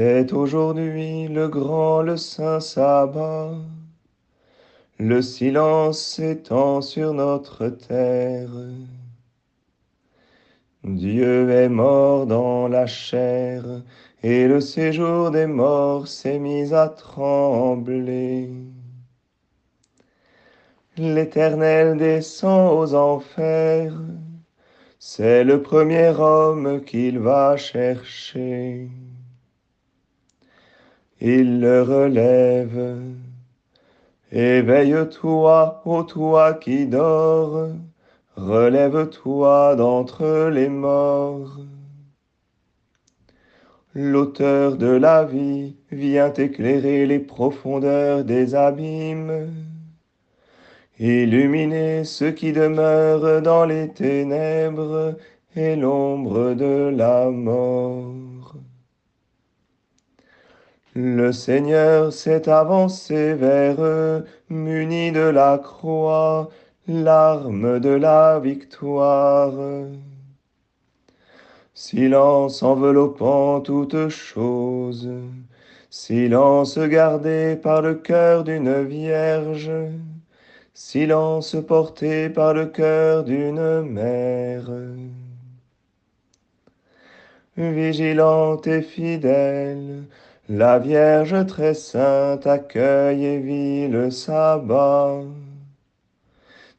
C'est aujourd'hui le grand, le saint sabbat. Le silence s'étend sur notre terre. Dieu est mort dans la chair, et le séjour des morts s'est mis à trembler. L'Éternel descend aux enfers, c'est le premier homme qu'il va chercher. Il le relève. Éveille-toi, ô toi qui dors, relève-toi d'entre les morts. L'auteur de la vie vient éclairer les profondeurs des abîmes, illuminer ceux qui demeurent dans les ténèbres et l'ombre de la mort. Le Seigneur s'est avancé vers eux, muni de la croix, l'arme de la victoire. Silence enveloppant toutes choses, silence gardé par le cœur d'une vierge, silence porté par le cœur d'une mère. Vigilante et fidèle, la Vierge très sainte accueille et vit le sabbat.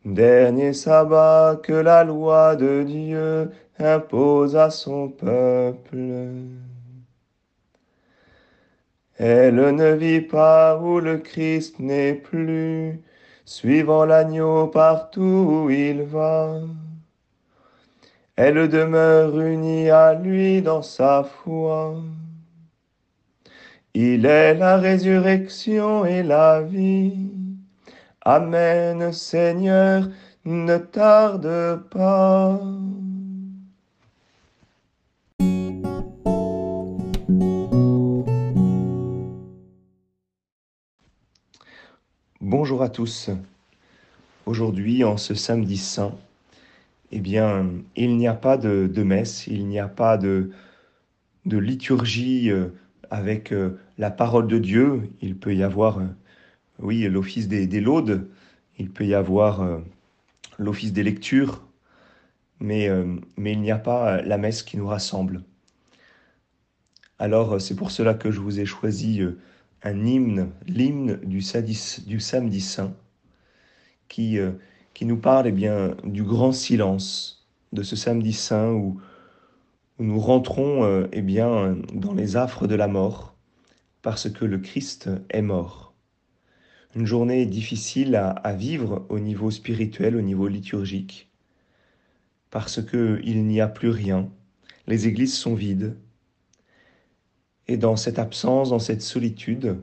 Dernier sabbat que la loi de Dieu impose à son peuple. Elle ne vit pas où le Christ n'est plus, suivant l'agneau partout où il va. Elle demeure unie à lui dans sa foi. Il est la résurrection et la vie. Amen, Seigneur, ne tarde pas. Bonjour à tous. Aujourd'hui, en ce samedi saint, eh bien, il n'y a pas de, messe, il n'y a pas de, liturgie euh, avec euh, la parole de Dieu. Il peut y avoir, euh, oui, l'office des, laudes, il peut y avoir euh, l'office des lectures, mais, mais il n'y a pas la messe qui nous rassemble. Alors c'est pour cela que je vous ai choisi un hymne, l'hymne du, samedi saint, qui, qui nous parle eh bien, du grand silence de ce samedi saint où, nous rentrons euh, eh bien, dans les affres de la mort, parce que le Christ est mort. Une journée difficile à, vivre au niveau spirituel, au niveau liturgique, parce qu'il n'y a plus rien, les églises sont vides, et dans cette absence, dans cette solitude,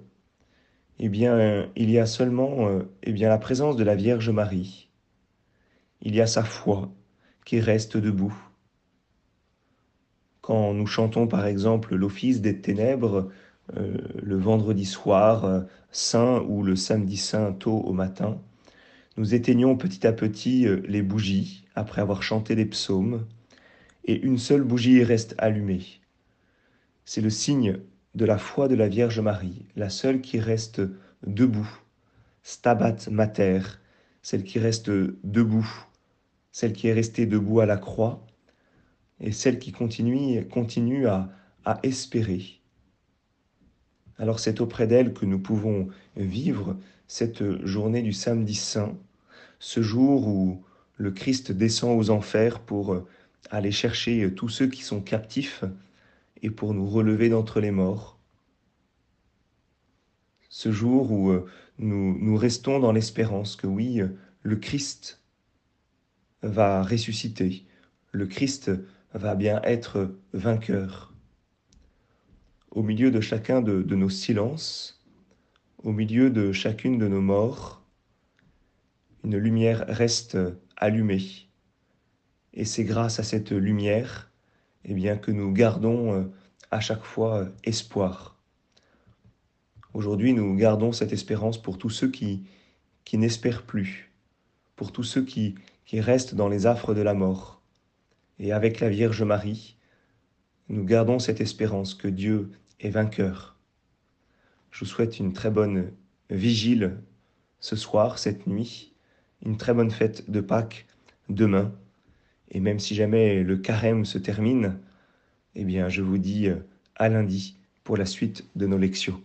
eh bien, il y a seulement euh, eh bien, la présence de la Vierge Marie. Il y a sa foi qui reste debout. Quand nous chantons par exemple l'office des ténèbres euh, le vendredi soir euh, saint ou le samedi saint tôt au matin, nous éteignons petit à petit euh, les bougies après avoir chanté les psaumes, et une seule bougie reste allumée. C'est le signe de la foi de la Vierge Marie, la seule qui reste debout, stabat mater, celle qui reste debout, celle qui est restée debout à la croix, et celle qui continue, continue à, espérer. Alors c'est auprès d'elle que nous pouvons vivre cette journée du samedi saint, ce jour où le Christ descend aux enfers pour aller chercher tous ceux qui sont captifs et pour nous relever d'entre les morts. Ce jour où nous, nous restons dans l'espérance que oui, le Christ va ressusciter, le Christ va bien être vainqueur. Au milieu de chacun de, nos silences, au milieu de chacune de nos morts, une lumière reste allumée. Et c'est grâce à cette lumière eh bien, que nous gardons euh, à chaque fois euh, espoir. Aujourd'hui, nous gardons cette espérance pour tous ceux qui, n'espèrent plus, pour tous ceux qui restent dans les affres de la mort. Et avec la Vierge Marie, nous gardons cette espérance que Dieu et vainqueur. Je vous souhaite une très bonne vigile ce soir, cette nuit, une très bonne fête de Pâques demain. Et même si jamais le carême se termine, eh bien, je vous dis à lundi pour la suite de nos lections.